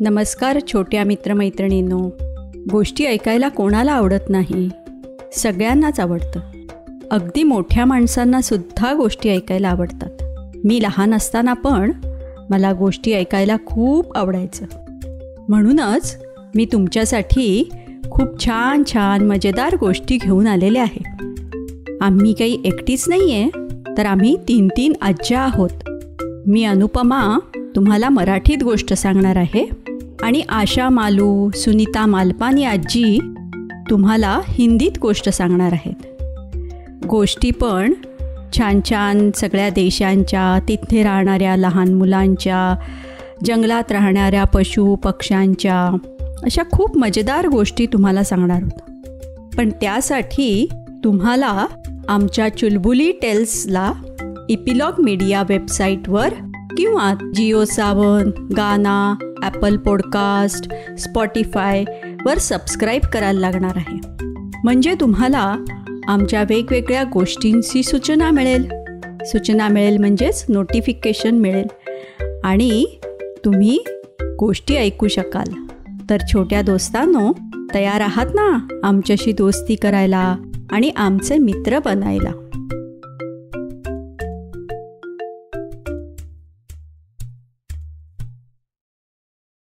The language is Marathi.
नमस्कार छोट्या मित्रमैत्रिणींनो. गोष्टी ऐकायला कोणाला आवडत नाही? सगळ्यांनाच आवडतं. अगदी मोठ्या माणसांनासुद्धा गोष्टी ऐकायला आवडतात. मी लहान असताना पण मला गोष्टी ऐकायला खूप आवडायचं. म्हणूनच मी तुमच्यासाठी खूप छान छान मजेदार गोष्टी घेऊन आलेले आहे. आम्ही काही एकटीच नाही आहे तर आम्ही तीन तीन आज्या आहोत. मी अनुपमा तुम्हाला मराठीत गोष्ट सांगणार आहे. आणि आशा मालू सुनीता मालपानी आजी तुम्हाला हिंदीत गोष्ट सांगणार आहेत. गोष्टी पण छान छान सगळ्या देशांच्या तिथे राहणाऱ्या लहान मुलांच्या जंगलात राहणाऱ्या पशु पक्ष्यांच्या अशा खूप मजेदार गोष्टी तुम्हाला सांगणार होत. पण त्यासाठी तुम्हाला आमच्या चुलबुली टेल्सला इपिलॉग मीडिया वेबसाईटवर किंवा जिओ सावन गाना ॲपल पॉडकास्ट स्पॉटीफायवर सबस्क्राईब करायला लागणार आहे. म्हणजे तुम्हाला आमच्या वेगवेगळ्या गोष्टींची सूचना मिळेल. सूचना मिळेल म्हणजेच नोटिफिकेशन मिळेल. आणि तुम्ही गोष्टी ऐकू शकाल. तर छोट्या दोस्तांनो तयार आहात ना आमच्याशी दोस्ती करायला आणि आमचे मित्र बनायला.